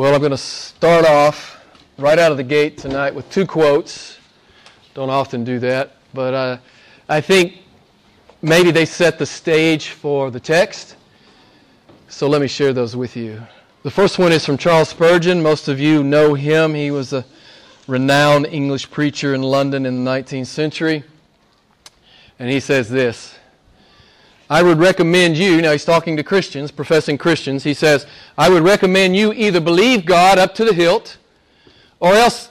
Well, I'm going to start off right out of the gate tonight with two quotes. Don't often do that, but uh, I think maybe they set the stage for the text. So let me share those with you. The first one is from Charles Spurgeon. Most of you know him. He was a renowned English preacher in London in the 19th century. And he says this I would recommend you, now he's talking to Christians, professing Christians, he says, I would recommend you either believe God up to the hilt or else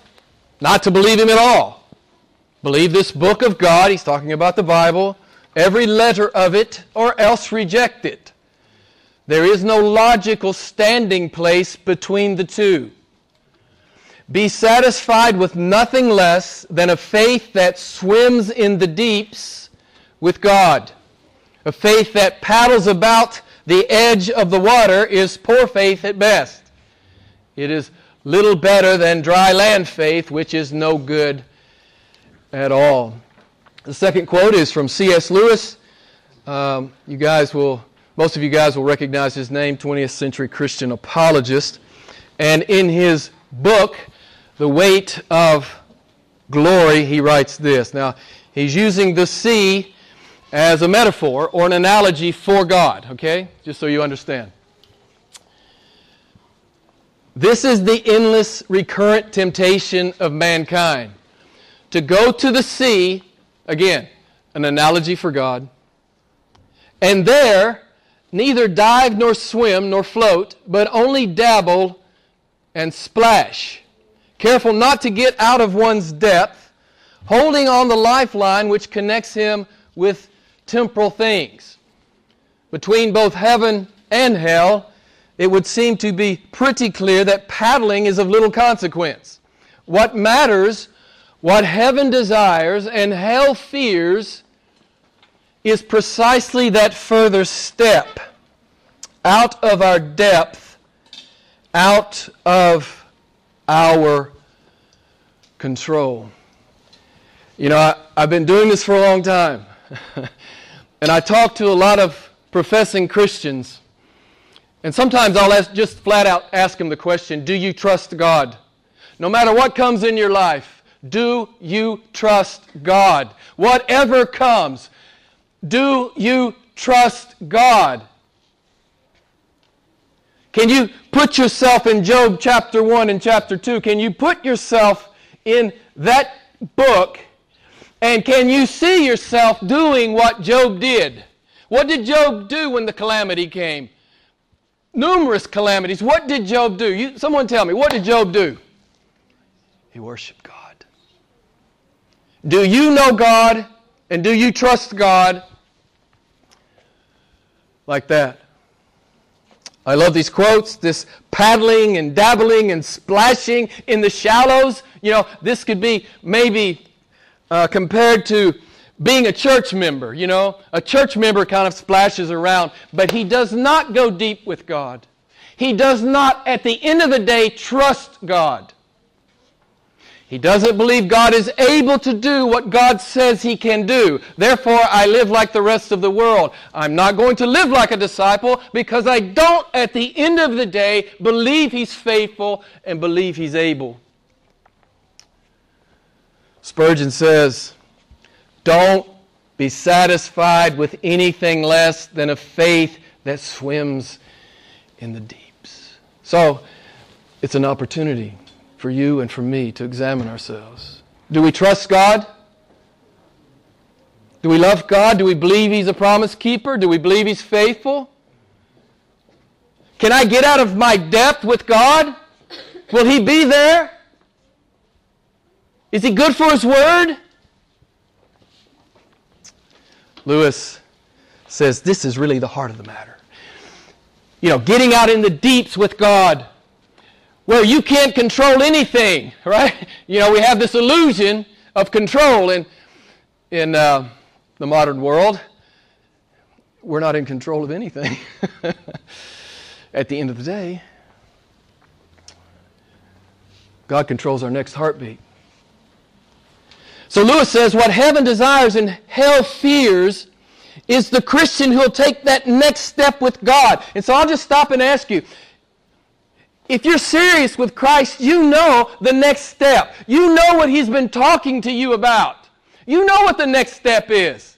not to believe Him at all. Believe this book of God, he's talking about the Bible, every letter of it, or else reject it. There is no logical standing place between the two. Be satisfied with nothing less than a faith that swims in the deeps with God. A faith that paddles about the edge of the water is poor faith at best. It is little better than dry land faith, which is no good at all. The second quote is from C.S. Lewis. Um, you guys will, most of you guys will recognize his name, 20th century Christian apologist. And in his book, The Weight of Glory, he writes this. Now, he's using the sea as a metaphor or an analogy for God, okay? Just so you understand. This is the endless, recurrent temptation of mankind to go to the sea, again, an analogy for God, and there neither dive nor swim nor float, but only dabble and splash. Careful not to get out of one's depth, holding on the lifeline which connects him with temporal things. Between both heaven and hell, it would seem to be pretty clear that paddling is of little consequence. What matters, what heaven desires and hell fears, is precisely that further step out of our depth, out of our control. You know, I, have been doing this for a long time. And I talk to a lot of professing Christians, and sometimes I'll ask, just flat out ask them the question Do you trust God? No matter what comes in your life, do you trust God? Whatever comes, do you trust God? Can you put yourself in Job chapter 1 and chapter 2? Can you put yourself in that book and can you see yourself doing what Job did? What did Job do when the calamity came? Numerous calamities. What did Job do? You, someone tell me, what did Job do? He worshiped God. Do you know God and do you trust God like that? I love these quotes, this paddling and dabbling and splashing in the shallows. You know, this could be maybe uh, compared to being a church member. You know, a church member kind of splashes around, but he does not go deep with God. He does not, at the end of the day, trust God. He doesn't believe God is able to do what God says he can do. Therefore, I live like the rest of the world. I'm not going to live like a disciple because I don't, at the end of the day, believe he's faithful and believe he's able. Spurgeon says, Don't be satisfied with anything less than a faith that swims in the deeps. So, it's an opportunity for you and for me to examine ourselves. Do we trust God? Do we love God? Do we believe He's a promise keeper? Do we believe He's faithful? Can I get out of my depth with God? Will He be there? Is he good for his word? Lewis says this is really the heart of the matter. You know, getting out in the deeps with God where you can't control anything, right? You know, we have this illusion of control in, in uh, the modern world. We're not in control of anything at the end of the day. God controls our next heartbeat. So Lewis says what heaven desires and hell fears is the Christian who'll take that next step with God. And so I'll just stop and ask you if you're serious with Christ, you know the next step. You know what He's been talking to you about. You know what the next step is.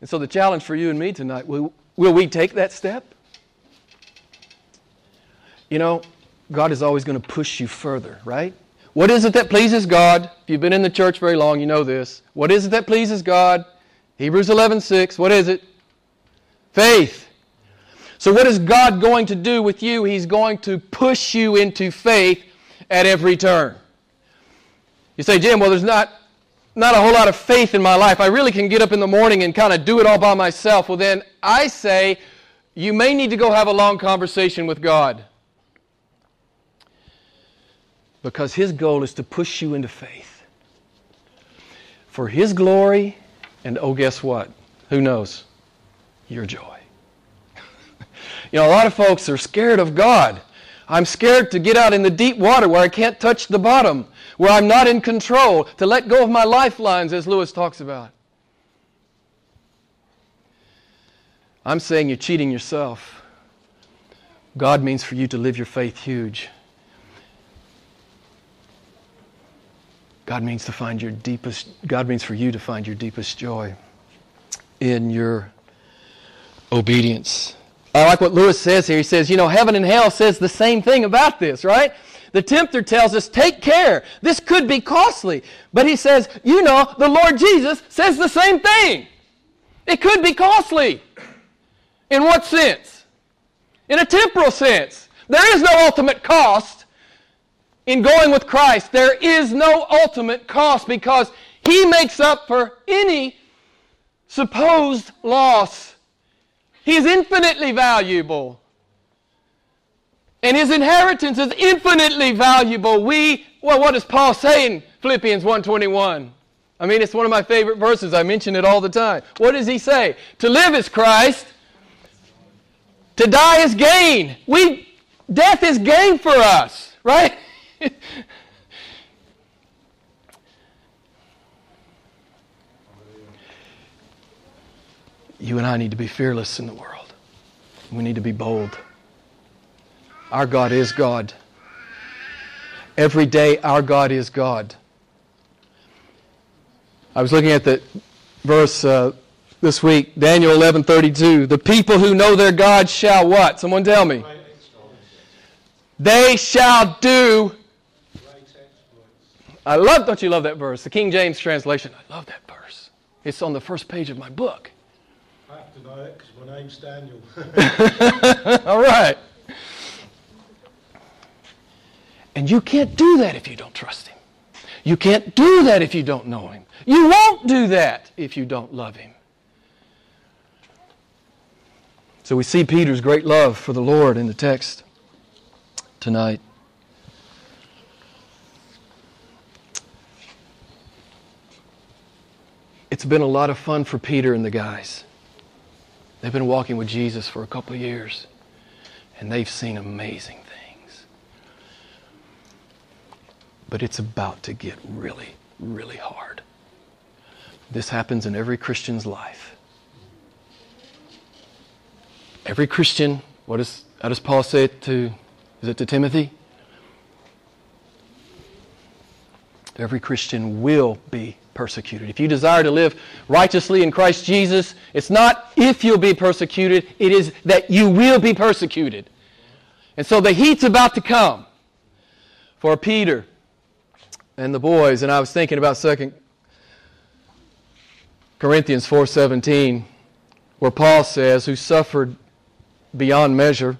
And so the challenge for you and me tonight will, will we take that step? You know, God is always going to push you further, right? What is it that pleases God? If you've been in the church very long, you know this. What is it that pleases God? Hebrews 11:6. What is it? Faith. So what is God going to do with you? He's going to push you into faith at every turn. You say, Jim, well, there's not, not a whole lot of faith in my life. I really can get up in the morning and kind of do it all by myself. Well, then I say, you may need to go have a long conversation with God because His goal is to push you into faith for His glory, and oh, guess what? Who knows? Your joy. you know, a lot of folks are scared of God. I'm scared to get out in the deep water where I can't touch the bottom, where I'm not in control, to let go of my lifelines, as Lewis talks about. I'm saying you're cheating yourself. God means for you to live your faith huge. God means to find your deepest, God means for you to find your deepest joy in your obedience. I like what Lewis says here. He says, you know, heaven and hell says the same thing about this, right? The tempter tells us, take care. This could be costly. But he says, you know, the Lord Jesus says the same thing. It could be costly. In what sense? In a temporal sense. There is no ultimate cost in going with Christ, there is no ultimate cost because He makes up for any supposed loss. He is infinitely valuable. And his inheritance is infinitely valuable. We, well, what does Paul say in Philippians 1.21? I mean, it's one of my favorite verses. I mention it all the time. What does he say? To live is Christ. To die is gain. We, death is gain for us, right? you and I need to be fearless in the world. We need to be bold. Our God is God. Every day, our God is God. I was looking at the verse uh, this week, Daniel 11:32. The people who know their God shall what? Someone tell me. They shall do I love, don't you love that verse? The King James translation. I love that verse. It's on the first page of my book. I have to know it because my name's Daniel. All right. And you can't do that if you don't trust Him. You can't do that if you don't know Him. You won't do that if you don't love Him. So we see Peter's great love for the Lord in the text tonight. It's been a lot of fun for Peter and the guys. They've been walking with Jesus for a couple of years, and they've seen amazing things. But it's about to get really, really hard. This happens in every Christian's life. Every Christian, what does, how does Paul say it to, is it to Timothy? Every Christian will be persecuted. If you desire to live righteously in Christ Jesus, it's not if you'll be persecuted, it is that you will be persecuted. And so the heat's about to come for Peter and the boys. And I was thinking about 2 Corinthians 4:17 where Paul says who suffered beyond measure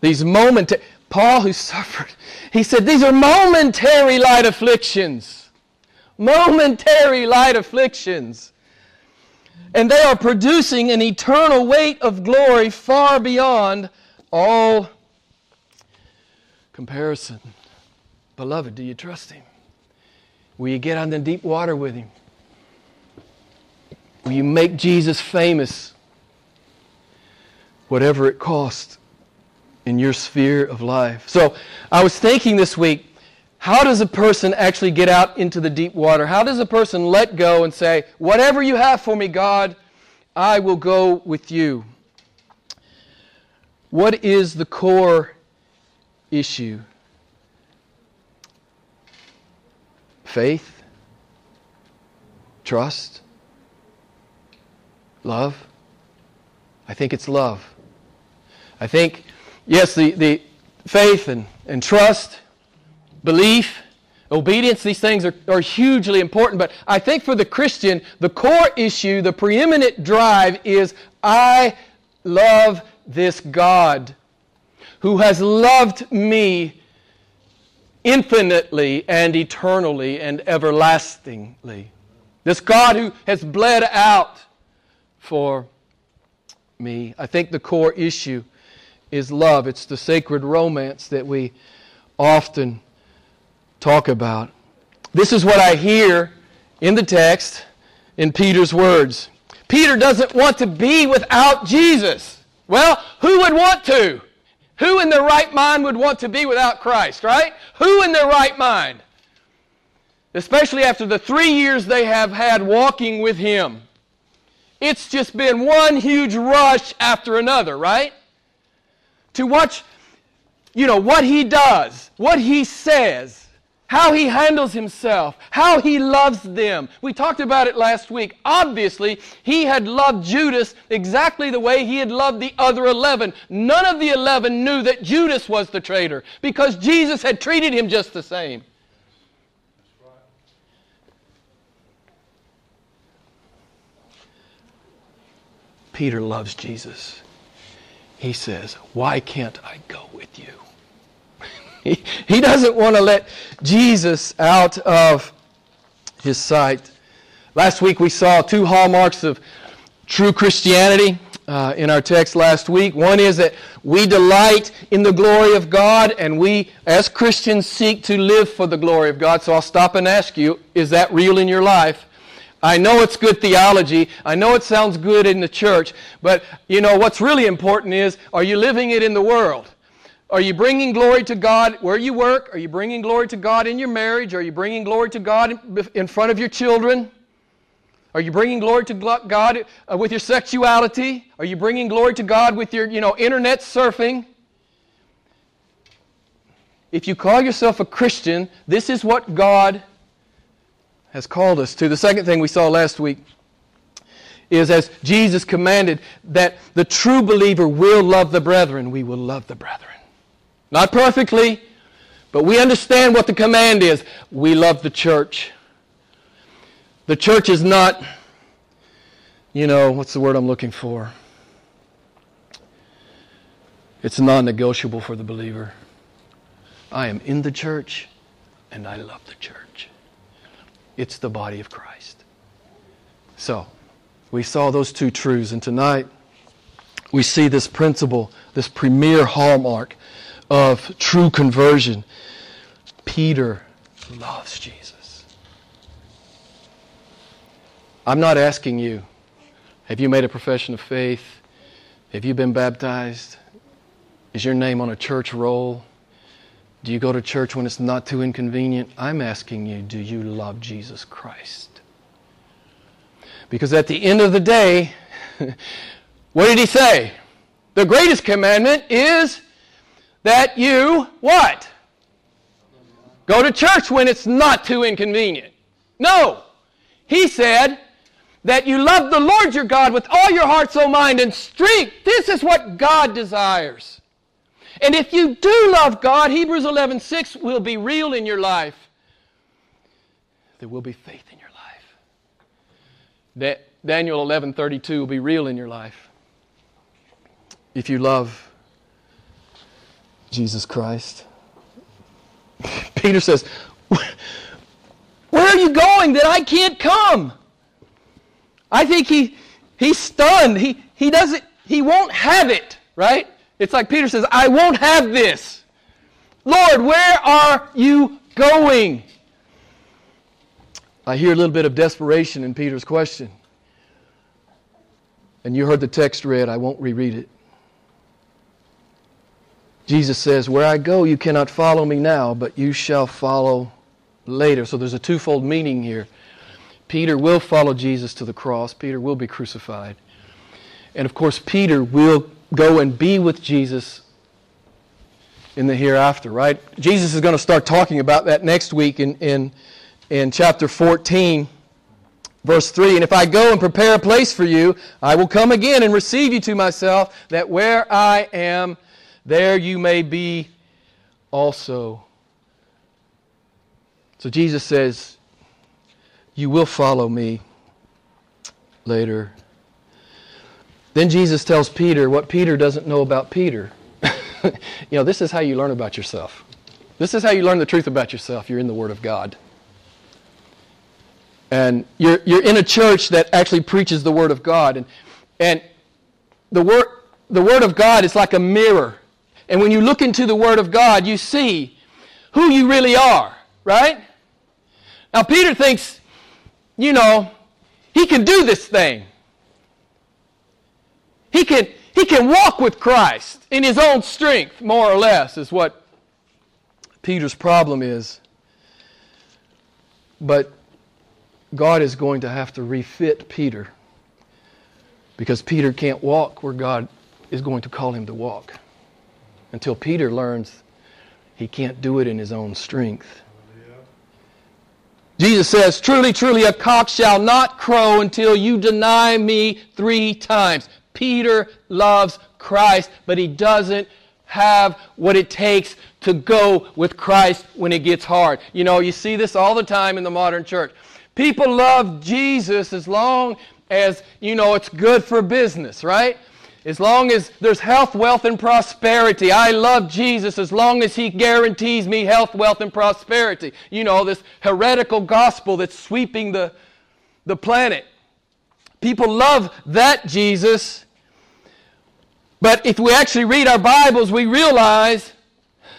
these momentary Paul who suffered he said these are momentary light afflictions momentary light afflictions. And they are producing an eternal weight of glory far beyond all comparison. Beloved, do you trust Him? Will you get on the deep water with Him? Will you make Jesus famous, whatever it costs in your sphere of life? So I was thinking this week, how does a person actually get out into the deep water? How does a person let go and say, Whatever you have for me, God, I will go with you? What is the core issue faith, trust, love? I think it's love. I think, yes, the, the faith and, and trust, belief, obedience, these things are, are hugely important. But I think for the Christian, the core issue, the preeminent drive is I love this God who has loved me infinitely and eternally and everlastingly. This God who has bled out for me. I think the core issue is love. It's the sacred romance that we often talk about. This is what I hear in the text in Peter's words. Peter doesn't want to be without Jesus. Well, who would want to? Who in their right mind would want to be without Christ, right? Who in their right mind? Especially after the three years they have had walking with Him. It's just been one huge rush after another, right? To watch, you know, what He does, what He says, how he handles himself, how he loves them. We talked about it last week. Obviously, he had loved Judas exactly the way he had loved the other 11. None of the 11 knew that Judas was the traitor because Jesus had treated him just the same. Peter loves Jesus. He says, Why can't I go with you? He, he doesn't want to let Jesus out of his sight. Last week we saw two hallmarks of true Christianity uh, in our text last week. One is that we delight in the glory of God, and we, as Christians, seek to live for the glory of God. So I'll stop and ask you is that real in your life? I know it's good theology. I know it sounds good in the church. But, you know, what's really important is are you living it in the world? Are you bringing glory to God where you work? Are you bringing glory to God in your marriage? Are you bringing glory to God in front of your children? Are you bringing glory to God uh, with your sexuality? Are you bringing glory to God with your, you know, internet surfing? If you call yourself a Christian, this is what God has called us to. The second thing we saw last week is as Jesus commanded that the true believer will love the brethren, we will love the brethren. Not perfectly, but we understand what the command is. We love the church. The church is not, you know, what's the word I'm looking for? It's non negotiable for the believer. I am in the church and I love the church. It's the body of Christ. So, we saw those two truths, and tonight we see this principle, this premier hallmark of true conversion. Peter loves Jesus. I'm not asking you, have you made a profession of faith? Have you been baptized? Is your name on a church roll? Do you go to church when it's not too inconvenient? I'm asking you, do you love Jesus Christ? Because at the end of the day, what did he say? The greatest commandment is that you what? Go to church when it's not too inconvenient. No. He said that you love the Lord your God with all your heart, soul, mind, and strength. This is what God desires. And if you do love God, Hebrews 11 6 will be real in your life. There will be faith in your life. That Daniel 11 32 will be real in your life. If you love Jesus Christ. Peter says, Where are you going that I can't come? I think he, he's stunned. He, he doesn't, he won't have it, right? It's like Peter says, I won't have this. Lord, where are you going? I hear a little bit of desperation in Peter's question. And you heard the text read, I won't reread it. Jesus says, Where I go, you cannot follow me now, but you shall follow later. So there's a twofold meaning here. Peter will follow Jesus to the cross, Peter will be crucified. And of course, Peter will go and be with Jesus in the hereafter, right? Jesus is going to start talking about that next week in, in, in chapter 14, verse 3. And if I go and prepare a place for you, I will come again and receive you to myself, that where I am, there you may be also. So Jesus says, You will follow me later. Then Jesus tells Peter what Peter doesn't know about Peter. you know, this is how you learn about yourself. This is how you learn the truth about yourself. You're in the Word of God. And you're, you're in a church that actually preaches the Word of God. And, and the, word, the Word of God is like a mirror. And when you look into the Word of God, you see who you really are, right? Now, Peter thinks, you know, he can do this thing. He can, he can walk with Christ in his own strength, more or less, is what Peter's problem is. But God is going to have to refit Peter because Peter can't walk where God is going to call him to walk until Peter learns he can't do it in his own strength. Jesus says, Truly, truly, a cock shall not crow until you deny me three times. Peter loves Christ, but he doesn't have what it takes to go with Christ when it gets hard. You know, you see this all the time in the modern church. People love Jesus as long as, you know, it's good for business, right? As long as there's health, wealth, and prosperity. I love Jesus as long as He guarantees me health, wealth, and prosperity. You know, this heretical gospel that's sweeping the, the planet. People love that Jesus. But if we actually read our Bibles, we realize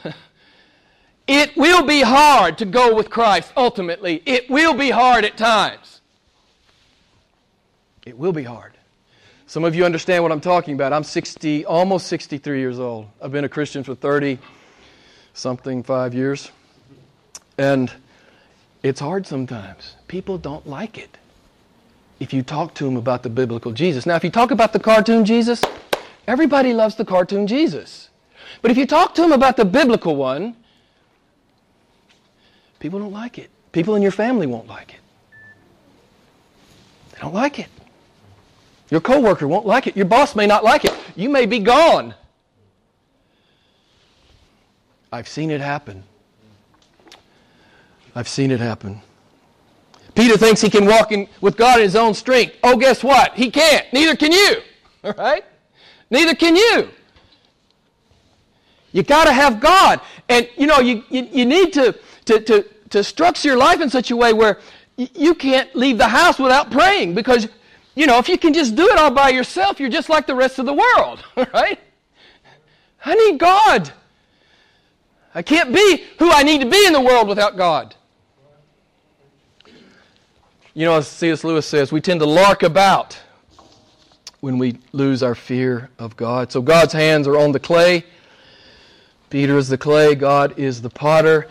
it will be hard to go with Christ ultimately. It will be hard at times. It will be hard. Some of you understand what I'm talking about. I'm 60, almost 63 years old. I've been a Christian for 30 something, five years. And it's hard sometimes. People don't like it if you talk to them about the biblical Jesus. Now, if you talk about the cartoon Jesus, everybody loves the cartoon Jesus. But if you talk to them about the biblical one, people don't like it. People in your family won't like it. They don't like it. Your coworker won't like it. Your boss may not like it. You may be gone. I've seen it happen. I've seen it happen. Peter thinks he can walk in, with God in his own strength. Oh, guess what? He can't. Neither can you. All right? Neither can you. You got to have God. And, you know, you, you, you need to, to, to, to structure your life in such a way where you can't leave the house without praying because you know, if you can just do it all by yourself, you're just like the rest of the world, right? I need God. I can't be who I need to be in the world without God. You know, as C.S. Lewis says, we tend to lark about when we lose our fear of God. So God's hands are on the clay. Peter is the clay, God is the potter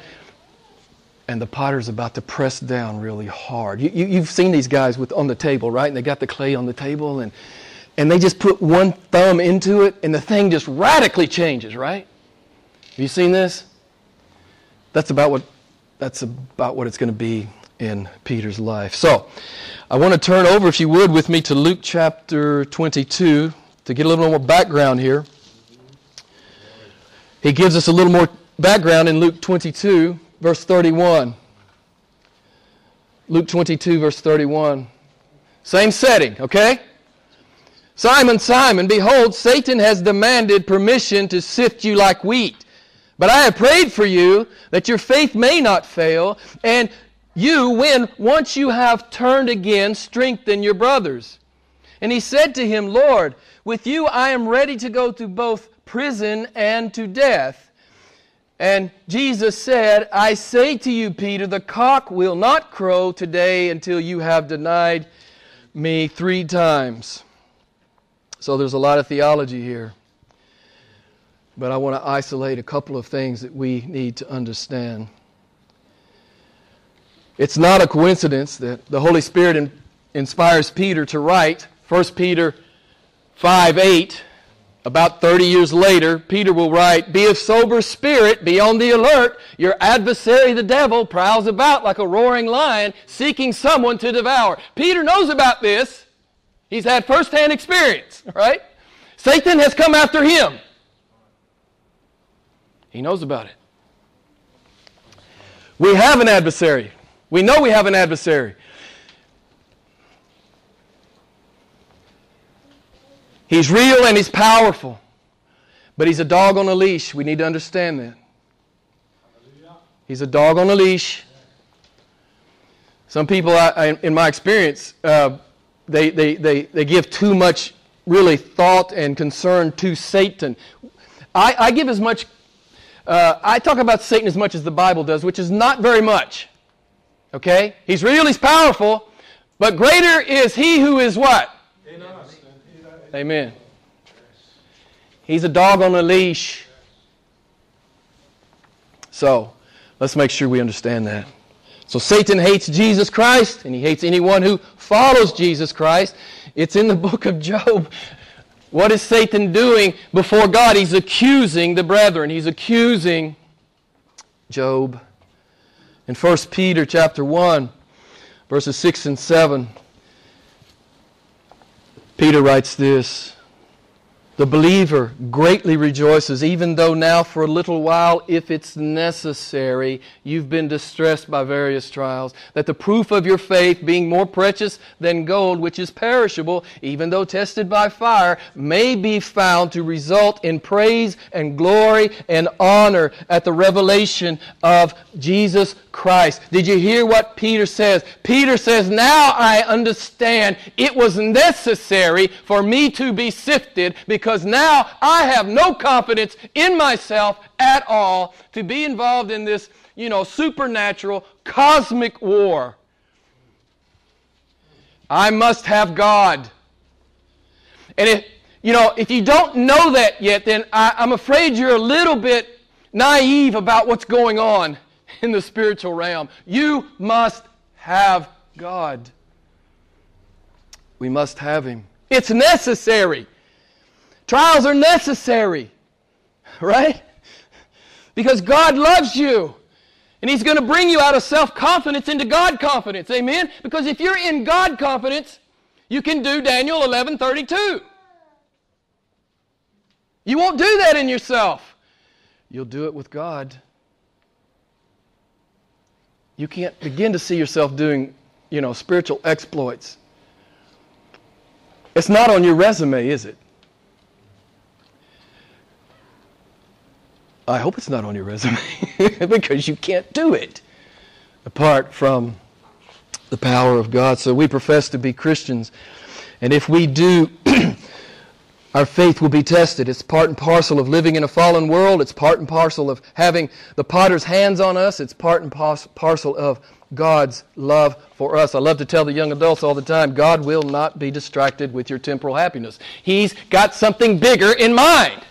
and the potter's about to press down really hard. You, you, have seen these guys with on the table, right? And they got the clay on the table, and and they just put one thumb into it, and the thing just radically changes, right? Have you seen this? That's about what that's about what it's going to be in Peter's life. So, I want to turn over, if you would, with me to Luke chapter 22 to get a little more background here. He gives us a little more background in Luke 22 verse 31. Luke 22, verse 31. Same setting, okay? Simon, Simon, behold, Satan has demanded permission to sift you like wheat. But I have prayed for you that your faith may not fail, and you, when once you have turned again, strengthen your brothers. And he said to him, Lord, with you I am ready to go to both prison and to death. And Jesus said, I say to you, Peter, the cock will not crow today until you have denied me three times. So there's a lot of theology here. But I want to isolate a couple of things that we need to understand. It's not a coincidence that the Holy Spirit in, inspires Peter to write 1 Peter 5 8 About 30 years later, Peter will write, Be of sober spirit, be on the alert. Your adversary, the devil, prowls about like a roaring lion, seeking someone to devour. Peter knows about this. He's had firsthand experience, right? Satan has come after him. He knows about it. We have an adversary. We know we have an adversary. He's real and he's powerful. But he's a dog on a leash. We need to understand that. He's a dog on a leash. Some people, I, I, in my experience, uh, they, they, they, they give too much really thought and concern to Satan. I, I give as much, uh, I talk about Satan as much as the Bible does, which is not very much. Okay? He's real, he's powerful, but greater is he who is what? Amen. He's a dog on a leash. So, let's make sure we understand that. So, Satan hates Jesus Christ, and he hates anyone who follows Jesus Christ. It's in the book of Job. What is Satan doing before God? He's accusing the brethren. He's accusing Job. In 1 Peter chapter 1, verses 6 and 7, Peter writes this The believer greatly rejoices, even though now for a little while, if it's necessary, you've been distressed by various trials, that the proof of your faith, being more precious than gold, which is perishable, even though tested by fire, may be found to result in praise and glory and honor at the revelation of Jesus Christ. Did you hear what Peter says? Peter says, Now I understand it was necessary for me to be sifted because now I have no confidence in myself at all to be involved in this, you know, supernatural cosmic war. I must have God. And if, you know, if you don't know that yet, then I, I'm afraid you're a little bit naive about what's going on in the spiritual realm. You must have God. We must have Him. It's necessary. Trials are necessary, right? Because God loves you. And He's going to bring you out of self confidence into God confidence. Amen? Because if you're in God confidence, you can do Daniel 11 32. You won't do that in yourself. You'll do it with God. You can't begin to see yourself doing, you know, spiritual exploits. It's not on your resume, is it? I hope it's not on your resume because you can't do it apart from the power of God. So we profess to be Christians. And if we do, our faith will be tested. It's part and parcel of living in a fallen world. It's part and parcel of having the potter's hands on us. It's part and parcel of God's love for us. I love to tell the young adults all the time God will not be distracted with your temporal happiness. He's got something bigger in mind.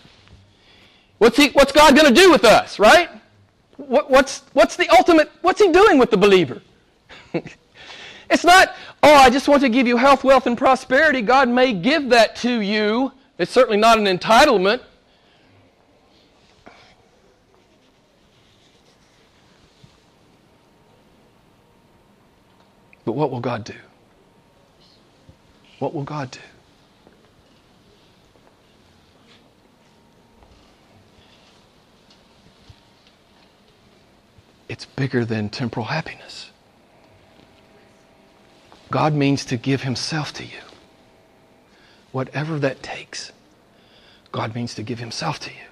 What's, he, what's God going to do with us, right? What, what's, what's the ultimate, what's he doing with the believer? it's not, oh, I just want to give you health, wealth, and prosperity. God may give that to you. It's certainly not an entitlement. But what will God do? What will God do? It's bigger than temporal happiness. God means to give Himself to you. Whatever that takes, God means to give Himself to you.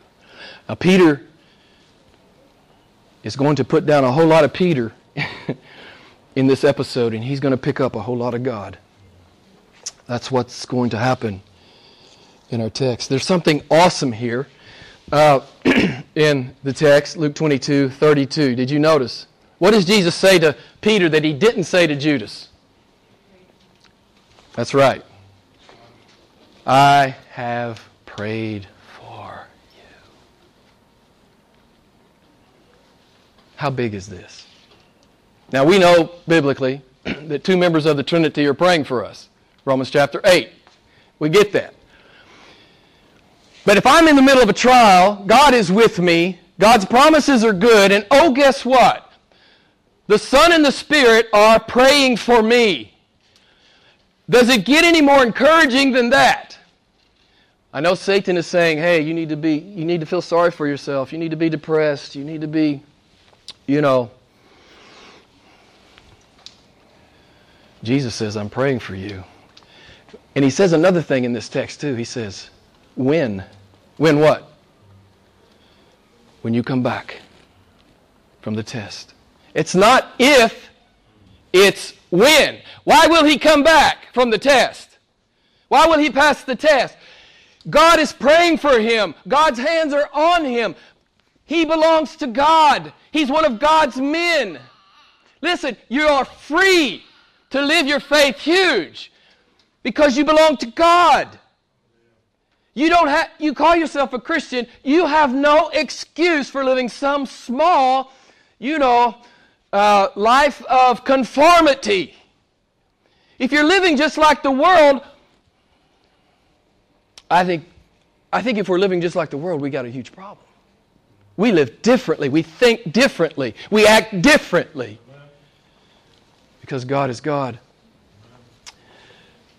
Now, Peter is going to put down a whole lot of Peter in this episode, and he's going to pick up a whole lot of God. That's what's going to happen in our text. There's something awesome here uh, in the text, Luke 22 32. Did you notice? What does Jesus say to Peter that he didn't say to Judas? That's right. I have prayed for you. How big is this? Now, we know biblically that two members of the Trinity are praying for us. Romans chapter 8. We get that. But if I'm in the middle of a trial, God is with me, God's promises are good, and oh, guess what? The Son and the Spirit are praying for me. Does it get any more encouraging than that? I know Satan is saying, "Hey, you need to be you need to feel sorry for yourself. You need to be depressed. You need to be you know, Jesus says, I'm praying for you. And he says another thing in this text, too. He says, When? When what? When you come back from the test. It's not if, it's when. Why will he come back from the test? Why will he pass the test? God is praying for him. God's hands are on him. He belongs to God. He's one of God's men. Listen, you are free to live your faith huge because you belong to God. You don't have you call yourself a Christian, you have no excuse for living some small, you know, uh, life of conformity. If you're living just like the world, I think I think if we're living just like the world, we got a huge problem. We live differently. We think differently. We act differently. Because God is God.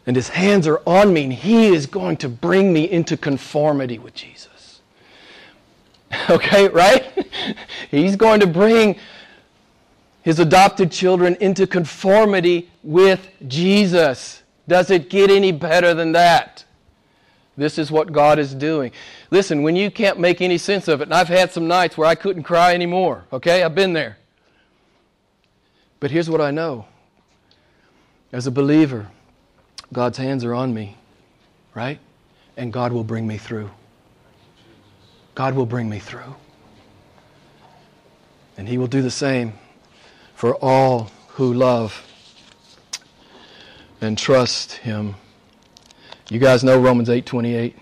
And His hands are on me, and He is going to bring me into conformity with Jesus. Okay, right? He's going to bring His adopted children into conformity with Jesus. Does it get any better than that? This is what God is doing. Listen, when you can't make any sense of it, and I've had some nights where I couldn't cry anymore, okay? I've been there. But here's what I know as a believer, God's hands are on me, right? And God will bring me through. God will bring me through. And He will do the same for all who love and trust Him. You guys know Romans 8:28.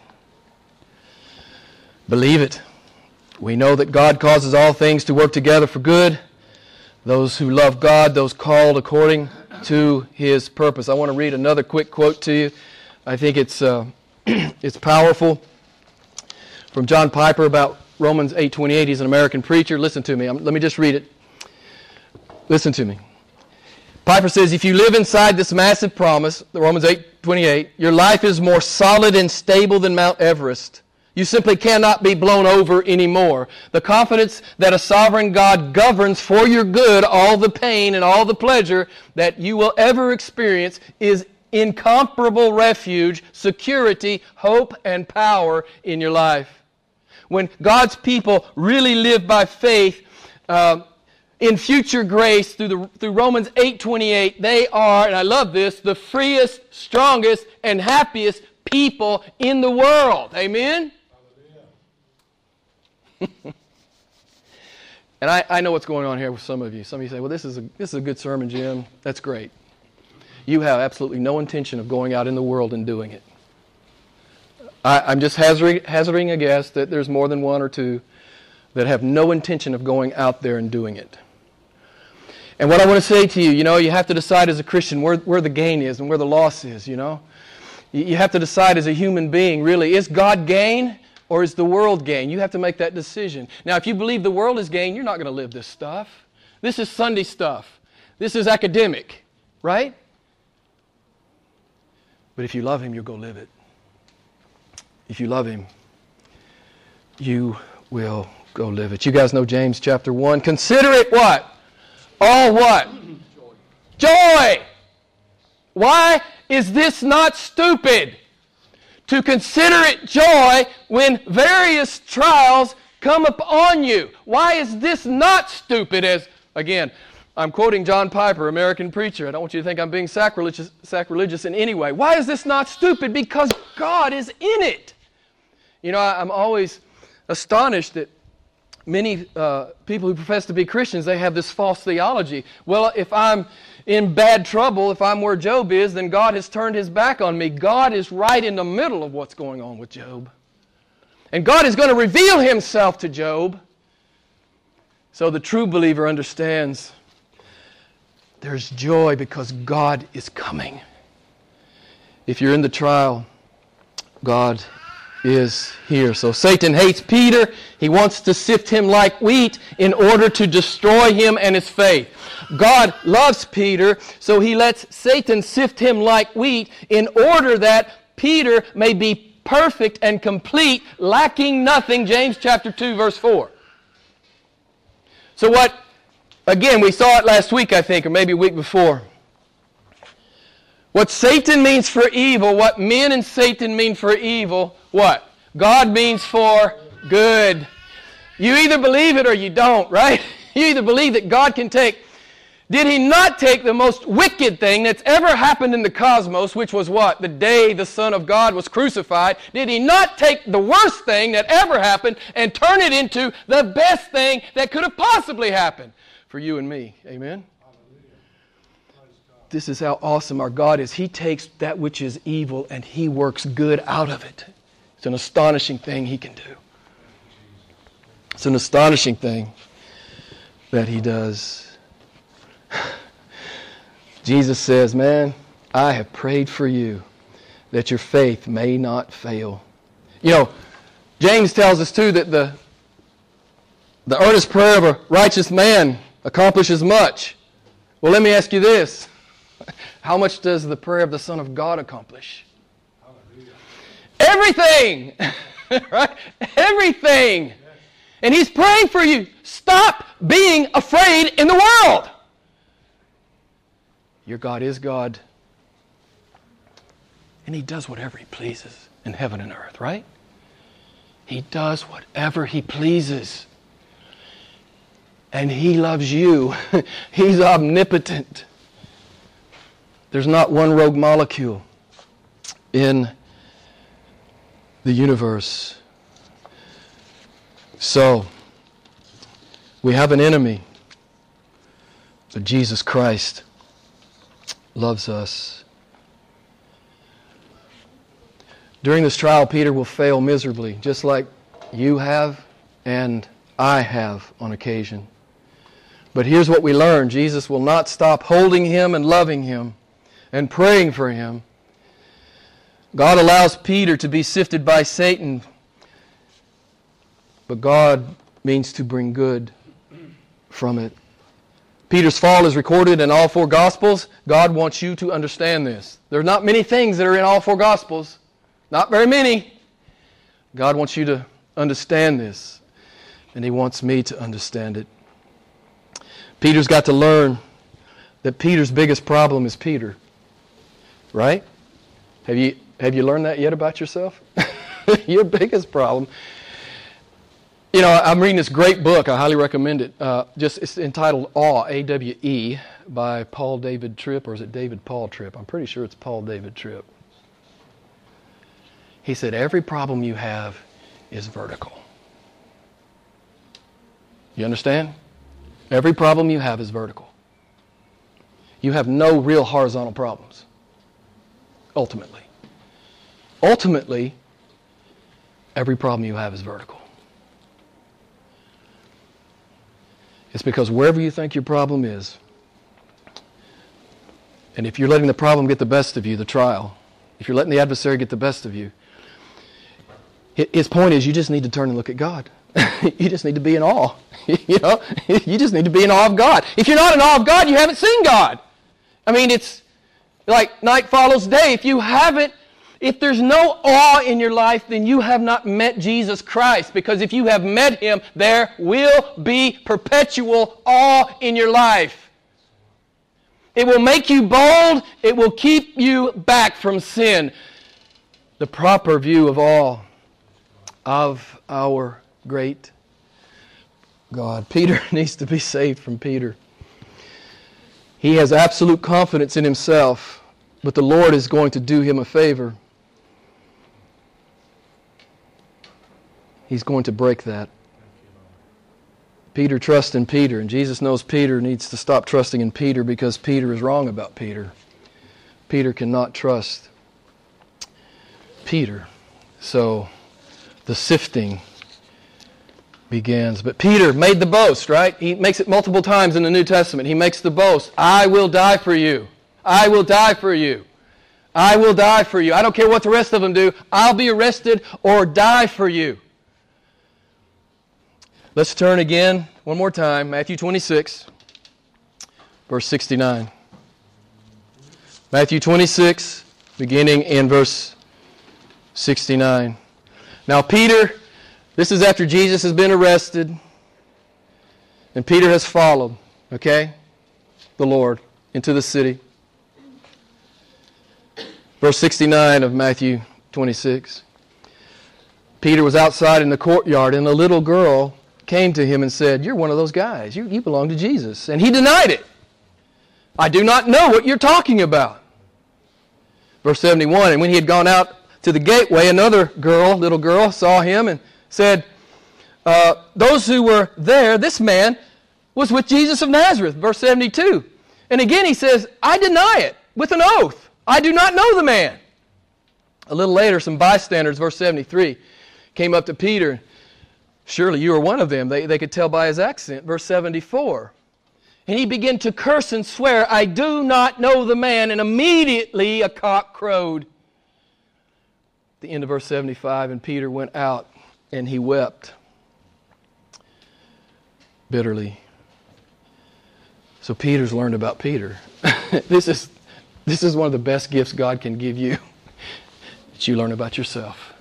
Believe it. We know that God causes all things to work together for good. Those who love God, those called according to his purpose. I want to read another quick quote to you. I think it's, uh, it's powerful. From John Piper about Romans 8:28. He's an American preacher. Listen to me. I'm, let me just read it. Listen to me. Piper says, if you live inside this massive promise, the Romans 8 28, your life is more solid and stable than Mount Everest. You simply cannot be blown over anymore. The confidence that a sovereign God governs for your good all the pain and all the pleasure that you will ever experience is incomparable refuge, security, hope, and power in your life. When God's people really live by faith, uh, in future grace through, the, through Romans 8:28, they are, and I love this, the freest, strongest, and happiest people in the world. Amen? and I, I know what's going on here with some of you. Some of you say, well, this is, a, this is a good sermon, Jim. That's great. You have absolutely no intention of going out in the world and doing it. I, am just hazarding, hazarding a guess that there's more than one or two that have no intention of going out there and doing it. And what I want to say to you, you know, you have to decide as a Christian where, where the gain is and where the loss is, you know. You have to decide as a human being, really, is God gain or is the world gain? You have to make that decision. Now, if you believe the world is gain, you're not going to live this stuff. This is Sunday stuff. This is academic, right? But if you love Him, you'll go live it. If you love Him, you will go live it. You guys know James chapter 1. Consider it what? All what? Joy. Why is this not stupid? To consider it joy when various trials come upon you. Why is this not stupid? As, again, I'm quoting John Piper, American preacher. I don't want you to think I'm being sacrilegious, sacrilegious in any way. Why is this not stupid? Because God is in it. You know, I'm always astonished that many uh, people who profess to be Christians, they have this false theology. Well, if I'm in bad trouble, if I'm where Job is, then God has turned his back on me. God is right in the middle of what's going on with Job. And God is going to reveal himself to Job. So the true believer understands there's joy because God is coming. If you're in the trial, God is here. So Satan hates Peter. He wants to sift him like wheat in order to destroy him and his faith. God loves Peter, so he lets Satan sift him like wheat in order that Peter may be perfect and complete, lacking nothing. James chapter 2 verse 4. So what again, we saw it last week I think or maybe a week before. What Satan means for evil, what men and Satan mean for evil, what? God means for good. You either believe it or you don't, right? You either believe that God can take. Did he not take the most wicked thing that's ever happened in the cosmos, which was what? The day the Son of God was crucified. Did he not take the worst thing that ever happened and turn it into the best thing that could have possibly happened for you and me? Amen? This is how awesome our God is. He takes that which is evil and he works good out of it. It's an astonishing thing he can do. It's an astonishing thing that he does. Jesus says, Man, I have prayed for you that your faith may not fail. You know, James tells us too that the, the earnest prayer of a righteous man accomplishes much. Well, let me ask you this How much does the prayer of the Son of God accomplish? Everything. right? Everything. And he's praying for you. Stop being afraid in the world. Your God is God. And he does whatever he pleases in heaven and earth, right? He does whatever he pleases. And he loves you. He's omnipotent. There's not one rogue molecule in the universe. So, we have an enemy, but Jesus Christ loves us. During this trial, Peter will fail miserably, just like you have and I have on occasion. But here's what we learn Jesus will not stop holding him and loving him and praying for him God allows Peter to be sifted by Satan, but God means to bring good from it. Peter's fall is recorded in all four Gospels. God wants you to understand this. There are not many things that are in all four Gospels, not very many. God wants you to understand this, and He wants me to understand it. Peter's got to learn that Peter's biggest problem is Peter. Right? Have you have you learned that yet about yourself? Your biggest problem. You know, I'm reading this great book. I highly recommend it. Uh, just it's entitled Awe, A-W-E, by Paul David Tripp, or is it David Paul Tripp? I'm pretty sure it's Paul David Tripp. He said every problem you have is vertical. You understand? Every problem you have is vertical. You have no real horizontal problems. Ultimately. Ultimately, every problem you have is vertical. It's because wherever you think your problem is, and if you're letting the problem get the best of you, the trial, if you're letting the adversary get the best of you, his point is you just need to turn and look at God. you just need to be in awe. you know, you just need to be in awe of God. If you're not in awe of God, you haven't seen God. I mean, it's like night follows day. If you haven't if there's no awe in your life, then you have not met Jesus Christ. Because if you have met Him, there will be perpetual awe in your life. It will make you bold. It will keep you back from sin. The proper view of all of our great God. Peter needs to be saved from Peter. He has absolute confidence in himself, but the Lord is going to do him a favor. He's going to break that. Peter trusts in Peter, and Jesus knows Peter needs to stop trusting in Peter because Peter is wrong about Peter. Peter cannot trust Peter. So the sifting begins. But Peter made the boast, right? He makes it multiple times in the New Testament. He makes the boast I will die for you. I will die for you. I will die for you. I don't care what the rest of them do. I'll be arrested or die for you. Let's turn again one more time. Matthew 26, verse 69. Matthew 26, beginning in verse 69. Now, Peter, this is after Jesus has been arrested, and Peter has followed, okay, the Lord into the city. Verse 69 of Matthew 26. Peter was outside in the courtyard, and a little girl came to him and said, You're one of those guys. You, you belong to Jesus. And he denied it. I do not know what you're talking about. Verse 71 And when he had gone out to the gateway, another girl, little girl, saw him and said, uh, Those who were there, this man was with Jesus of Nazareth. Verse 72. And again he says, I deny it with an oath. I do not know the man. A little later, some bystanders, verse 73, came up to Peter. Surely you are one of them. They, they could tell by his accent. Verse 74. And he began to curse and swear, I do not know the man. And immediately a cock crowed. The end of verse 75. And Peter went out and he wept bitterly. So Peter's learned about Peter. this is this is one of the best gifts God can give you that you learn about yourself.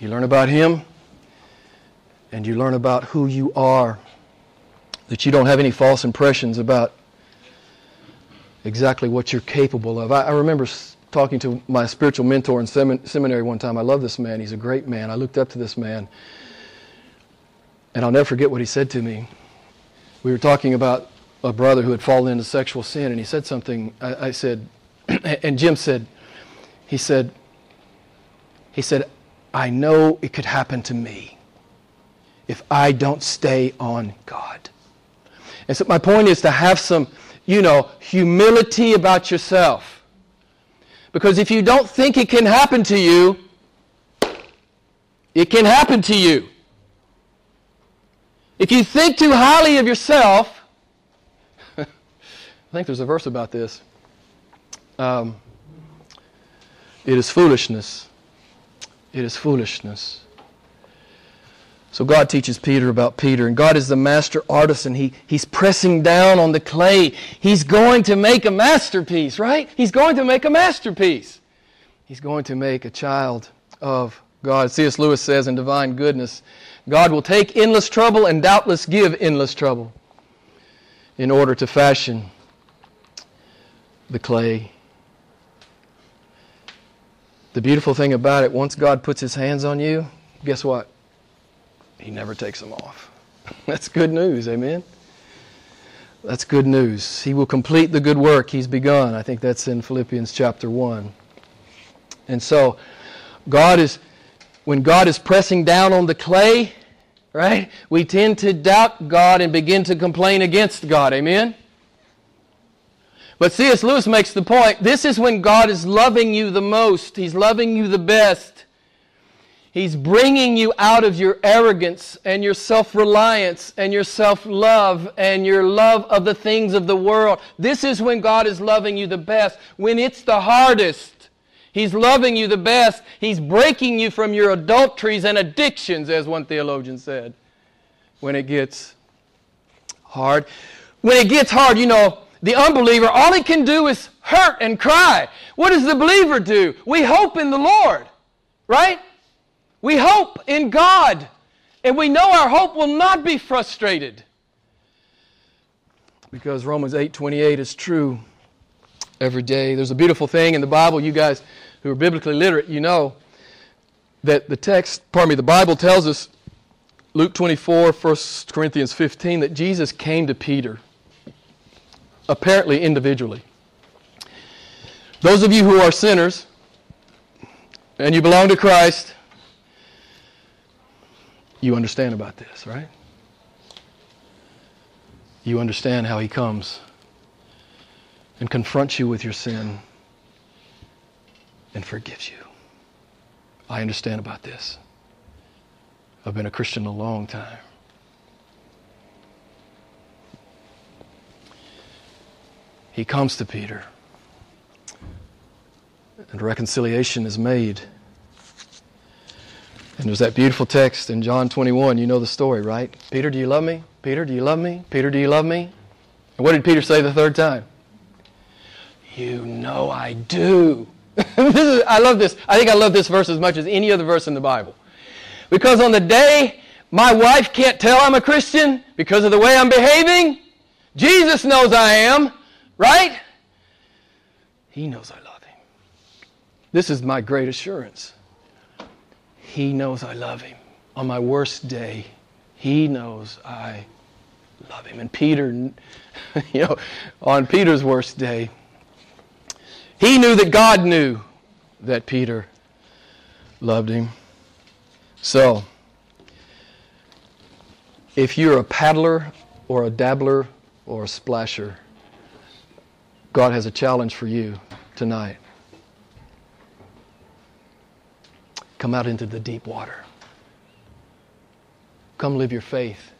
You learn about Him, and you learn about who you are, that you don't have any false impressions about exactly what you're capable of. I, I remember talking to my spiritual mentor in seminary one time. I love this man. He's a great man. I looked up to this man. And I'll never forget what he said to me. We were talking about a brother who had fallen into sexual sin, and he said something. I, I said, and Jim said, he said, he said, I know it could happen to me if I don't stay on God. And so my point is to have some, you know, humility about yourself. Because if you don't think it can happen to you, it can happen to you. If you think too highly of yourself, I think there's a verse about this. Um, it is foolishness. It is foolishness. So God teaches Peter about Peter, and God is the master artisan. He, he's pressing down on the clay. He's going to make a masterpiece, right? He's going to make a masterpiece. He's going to make a child of God. C.S. Lewis says in Divine Goodness, God will take endless trouble and doubtless give endless trouble in order to fashion the clay. The beautiful thing about it, once God puts his hands on you, guess what? He never takes them off. That's good news, amen? That's good news. He will complete the good work he's begun. I think that's in Philippians chapter 1. And so, God is, when God is pressing down on the clay, right, we tend to doubt God and begin to complain against God, amen? But C.S. Lewis makes the point this is when God is loving you the most, He's loving you the best. He's bringing you out of your arrogance and your self reliance and your self love and your love of the things of the world. This is when God is loving you the best, when it's the hardest. He's loving you the best. He's breaking you from your adulteries and addictions, as one theologian said, when it gets hard. When it gets hard, you know, the unbeliever, all he can do is hurt and cry. What does the believer do? We hope in the Lord, right? We hope in God, and we know our hope will not be frustrated. Because Romans 8:28 is true every day. There's a beautiful thing in the Bible, you guys who are biblically literate, you know that the text, pardon me, the Bible tells us Luke 24, 1 Corinthians 15 that Jesus came to Peter apparently individually. Those of you who are sinners and you belong to Christ, you understand about this, right? You understand how He comes and confronts you with your sin and forgives you. I understand about this. I've been a Christian a long time. He comes to Peter and reconciliation is made. And there's that beautiful text in John 21. You know the story, right? Peter, do you love me? Peter, do you love me? Peter, do you love me? And what did Peter say the third time? You know I do. is, I love this. I think I love this verse as much as any other verse in the Bible. Because on the day my wife can't tell I'm a Christian because of the way I'm behaving, Jesus knows I am, right? He knows I love him. This is my great assurance. He knows I love him. On my worst day, he knows I love him. And Peter, you know, on Peter's worst day, he knew that God knew that Peter loved him. So, if you're a paddler or a dabbler or a splasher, God has a challenge for you tonight. Come out into the deep water. Come live your faith.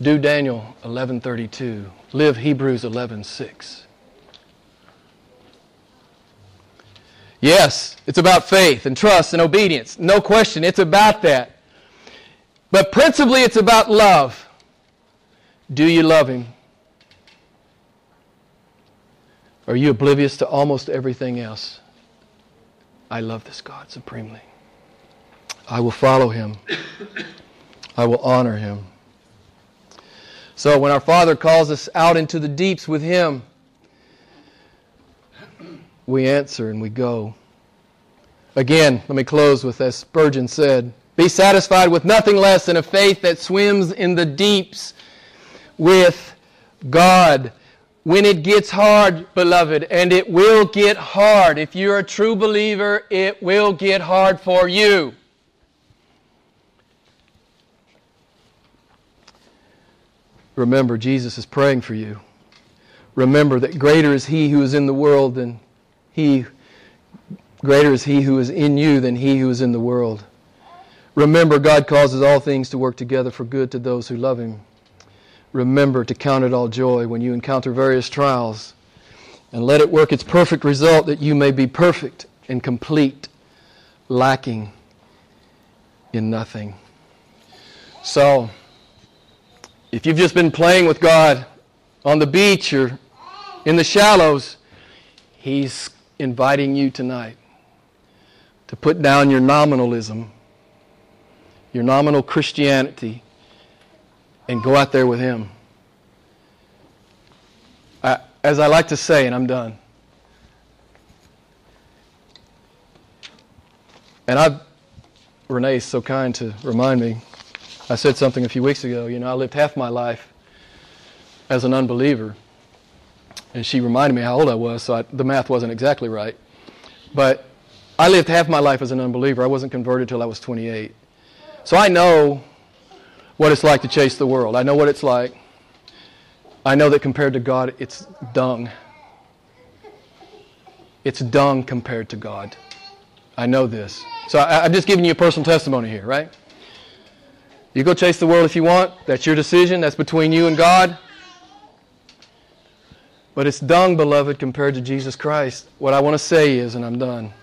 Do Daniel 11:32. Live Hebrews 11:6. Yes, it's about faith and trust and obedience. No question, it's about that. But principally it's about love. Do you love him? Are you oblivious to almost everything else? I love this God supremely. I will follow him. I will honor him. So when our Father calls us out into the deeps with him, we answer and we go. Again, let me close with as Spurgeon said Be satisfied with nothing less than a faith that swims in the deeps with God when it gets hard, beloved, and it will get hard. If you're a true believer, it will get hard for you. Remember, Jesus is praying for you. Remember that greater is He who is in the world than He, greater is He who is in you than He who is in the world. Remember, God causes all things to work together for good to those who love Him remember to count it all joy when you encounter various trials, and let it work its perfect result that you may be perfect and complete, lacking in nothing. So, if you've just been playing with God on the beach or in the shallows, He's inviting you tonight to put down your nominalism, your nominal Christianity and go out there with Him. I, as I like to say, and I'm done. And I, Renee's so kind to remind me. I said something a few weeks ago. You know, I lived half my life as an unbeliever. And she reminded me how old I was, so I, the math wasn't exactly right. But I lived half my life as an unbeliever. I wasn't converted till I was 28. So I know what it's like to chase the world. I know what it's like. I know that compared to God, it's dung. It's dung compared to God. I know this. So I, am just giving you a personal testimony here, right? You go chase the world if you want. That's your decision. That's between you and God. But it's dung, beloved, compared to Jesus Christ. What I want to say is, and I'm done,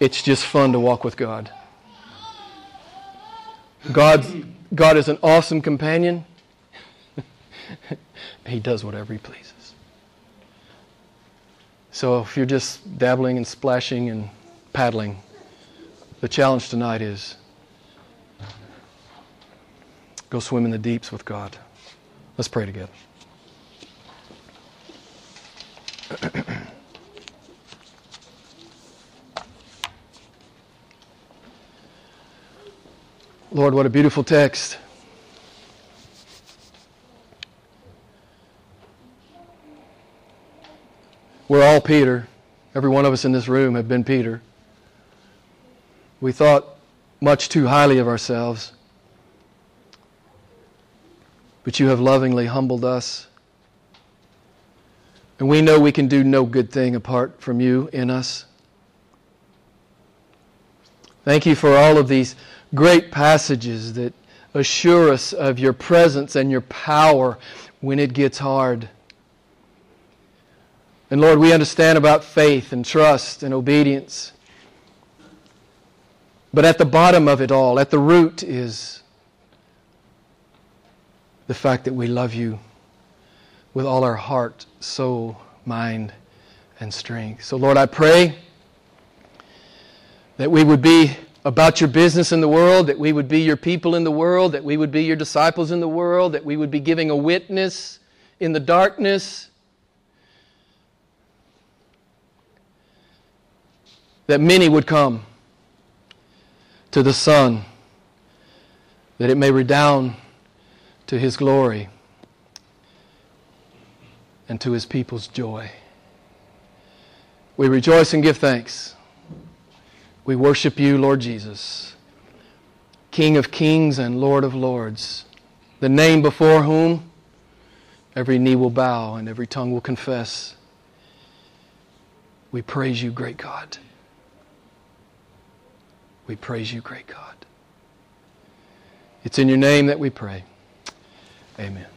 it's just fun to walk with God. God's, God is an awesome companion. he does whatever he pleases. So if you're just dabbling and splashing and paddling, the challenge tonight is go swim in the deeps with God. Let's pray together. Lord, what a beautiful text. We're all Peter. Every one of us in this room have been Peter. We thought much too highly of ourselves, but you have lovingly humbled us. And we know we can do no good thing apart from you in us. Thank you for all of these great passages that assure us of your presence and your power when it gets hard. And Lord, we understand about faith and trust and obedience. But at the bottom of it all, at the root, is the fact that we love you with all our heart, soul, mind, and strength. So, Lord, I pray that we would be about your business in the world, that we would be your people in the world, that we would be your disciples in the world, that we would be giving a witness in the darkness, that many would come to the Son, that it may redound to his glory and to his people's joy. We rejoice and give thanks. We worship you, Lord Jesus, King of kings and Lord of lords, the name before whom every knee will bow and every tongue will confess. We praise you, great God. We praise you, great God. It's in your name that we pray. Amen.